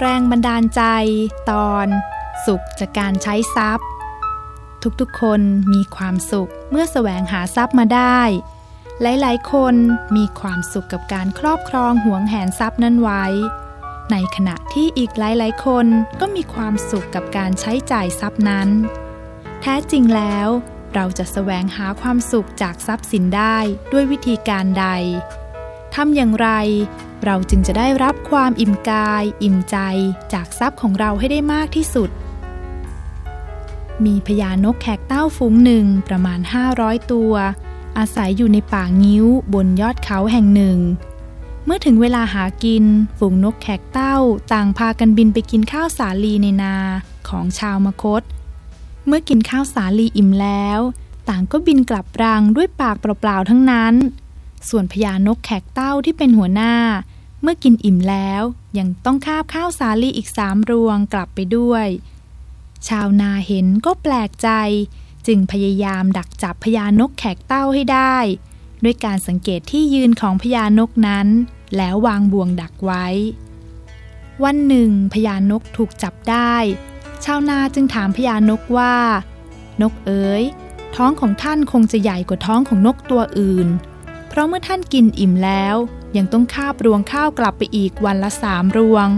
แรงบันดาลใจ ตอน สุขจากการใช้ทรัพย์ ทุกๆคนมีความสุขเมื่อแสวงหาทรัพย์มาได้ หลายๆ คนมีความสุขกับการครอบครองหวงแหนทรัพย์นั้นไว้ ในขณะที่อีกหลายๆ คนก็มีความสุขกับการใช้จ่ายทรัพย์นั้น แท้จริงแล้ว เราจะแสวงหาความสุขจากทรัพย์สินได้ด้วยวิธีการใดทำอย่างไร เราจึงจะได้รับความอิ่มกาย อิ่มใจ จากทรัพย์ของเราให้ได้มากที่สุด มีพญานกแขกเต้าฝูงหนึ่งประมาณ 500 ตัว อาศัยอยู่ในป่างิ้วบนยอดเขาแห่งหนึ่ง เมื่อถึงเวลาหากิน ฝูงนกแขกเต้าต่างพากันบินไปกินข้าวสาลีในนาของชาวมคต เมื่อกินข้าวสาลีอิ่มแล้ว ต่างก็บินกลับรังด้วยปากเปล่าๆทั้งนั้นส่วนพญานกแขกเต้าที่เป็นหัวหน้า เมื่อกินอิ่มแล้วยังต้องคาบข้าวสาลีอีกสามรวงกลับไปด้วย ชาวนาเห็นก็แปลกใจ จึงพยายามดักจับพญานกแขกเต้าให้ได้ ด้วยการสังเกตที่ยืนของพญานกนั้น แล้ววางบ่วงดักไว้ วันหนึ่งพญานกถูกจับได้ ชาวนาจึงถามพญานกว่า นกเอ๋ยท้องของท่านคงจะใหญ่กว่าท้องของนกตัวอื่น เพราะเมื่อท่านกินอิ่มแล้ว ยังต้องคาบรวงข้าวกลับไปอีกวันละสามรวง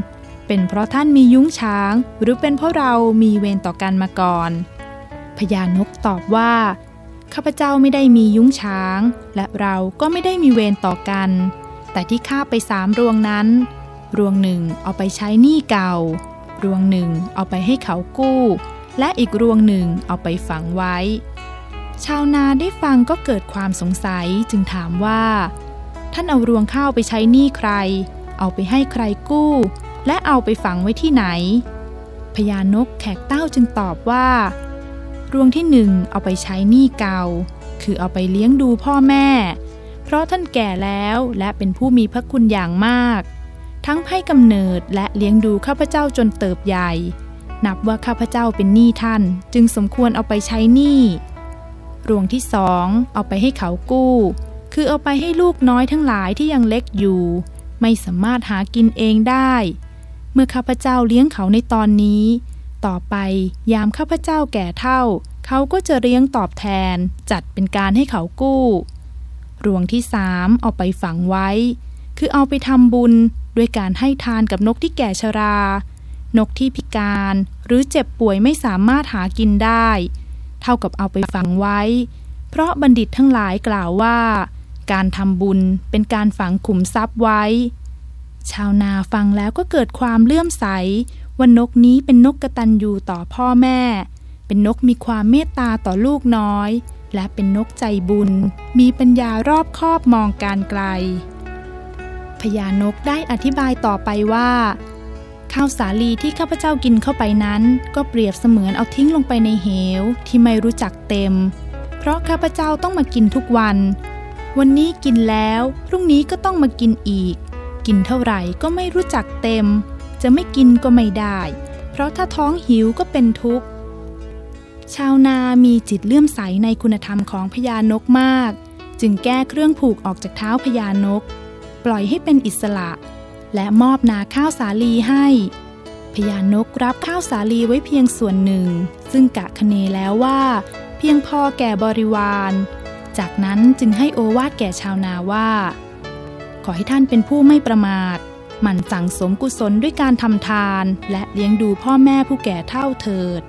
เป็นเพราะท่านมียุ้งช้าง หรือเป็นเพราะเรามีเวรต่อกันมาก่อน พญานกตอบว่า ข้าพเจ้าไม่ได้มียุ้งช้าง และเราก็ไม่ได้มีเวรต่อกัน แต่ที่ข้าไปสามรวงนั้น รวงหนึ่งเอาไปใช้หนี้เก่า รวงหนึ่งเอาไปให้เขากู้ และอีกรวงหนึ่งเอาไปฝังไว้ ชาวนาได้ฟังก็เกิดความสงสัยจึงถามว่า ท่านเอารวงข้าวไปใช้หนี้ใคร เอาไปให้ใครกู้ และเอาไปฝังไว้ที่ไหน พญานกแขกเต้าจึงตอบว่า รวงที่หนึ่งเอาไปใช้หนี้เก่า คือเอาไปเลี้ยงดูพ่อแม่ เพราะท่านแก่แล้วและเป็นผู้มีพระคุณอย่างมาก ทั้งให้กำเนิดและเลี้ยงดูข้าพเจ้าจนเติบใหญ่ นับว่าข้าพเจ้าเป็นหนี้ท่าน จึงสมควรเอาไปใช้หนี้รวงที่สองเอาไปให้เขากู้ คือเอาไปให้ลูกน้อยทั้งหลายที่ยังเล็กอยู่ ไม่สามารถหากินเองได้ เมื่อข้าพเจ้าเลี้ยงเขาในตอนนี้ ต่อไปยามข้าพเจ้าแก่เท่า เขาก็จะเลี้ยงตอบแทนจัดเป็นการให้เขากู้รวงที่สามเอาไปฝังไว้ คือเอาไปทำบุญด้วยการให้ทานกับนกที่แก่ชรา นกที่พิการหรือเจ็บป่วยไม่สามารถหากินได้ เท่ากับเอาไปฝังไว้ เพราะบัณฑิตทั้งหลายกล่าวว่า การทำบุญเป็นการฝังขุมทรัพย์ไว้ ชาวนาฟังแล้วก็เกิดความเลื่อมใส ว่านกนี้เป็นนกกระตันยูต่อพ่อแม่ เป็นนกมีความเมตตาต่อลูกน้อย และเป็นนกใจบุญ มีปัญญารอบคอบมองการไกล พญานกได้อธิบายต่อไปว่าข้าวสาลีที่ข้าพเจ้ากินเข้าไปนั้น ก็เปรียบเสมือนเอาทิ้งลงไปในเหวที่ไม่รู้จักเต็ม เพราะข้าพเจ้าต้องมากินทุกวัน วันนี้กินแล้ว พรุ่งนี้ก็ต้องมากินอีก กินเท่าไหร่ก็ไม่รู้จักเต็ม จะไม่กินก็ไม่ได้ เพราะถ้าท้องหิวก็เป็นทุกข์ ชาวนามีจิตเลื่อมใสในคุณธรรมของพญานกมาก จึงแก้เครื่องผูกออกจากเท้าพญานก ปล่อยให้เป็นอิสระ และมอบนาข้าวสาลีให้พญานกรับข้าวสาลีไว้เพียงส่วนหนึ่ง ซึ่งกะคะเนแล้วว่า เพียงพอแก่บริวาร จากนั้นจึงให้โอวาดแก่ชาวนาว่า ขอให้ท่านเป็นผู้ไม่ประมาท หมั่นสั่งสมกุศลด้วยการทำทาน และเลี้ยงดูพ่อแม่ผู้แก่เท่าเถิด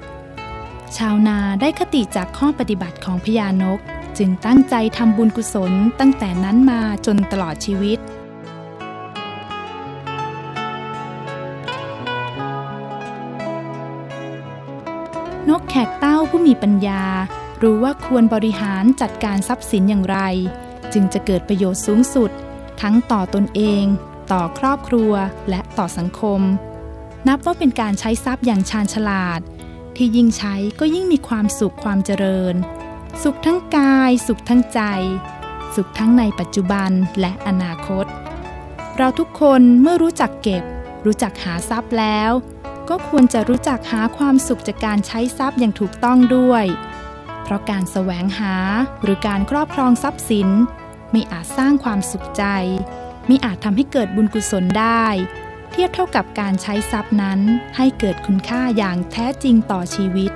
ชาวนาได้คติจากข้อปฏิบัติของพญานก จึงตั้งใจทำบุญกุศลตั้งแต่นั้นมาจนตลอดชีวิตนกแขกเต้าผู้มีปัญญา รู้ว่าควรบริหารจัดการทรัพย์สินอย่างไร จึงจะเกิดประโยชน์สูงสุด ทั้งต่อตนเอง ต่อครอบครัวและต่อสังคม นับว่าเป็นการใช้ทรัพย์อย่างชาญฉลาด ที่ยิ่งใช้ก็ยิ่งมีความสุขความเจริญ สุขทั้งกาย สุขทั้งใจ สุขทั้งในปัจจุบันและอนาคต เราทุกคนเมื่อรู้จักเก็บ รู้จักหาทรัพย์แล้ว ก็ควรจะรู้จักหาความสุขจากการใช้ทรัพย์อย่างถูกต้องด้วย เพราะการแสวงหาหรือการครอบครองทรัพย์สิน ไม่อาจสร้างความสุขใจ ไม่อาจทำให้เกิดบุญกุศลได้ เทียบเท่ากับการใช้ทรัพย์นั้นให้เกิดคุณค่าอย่างแท้จริงต่อชีวิต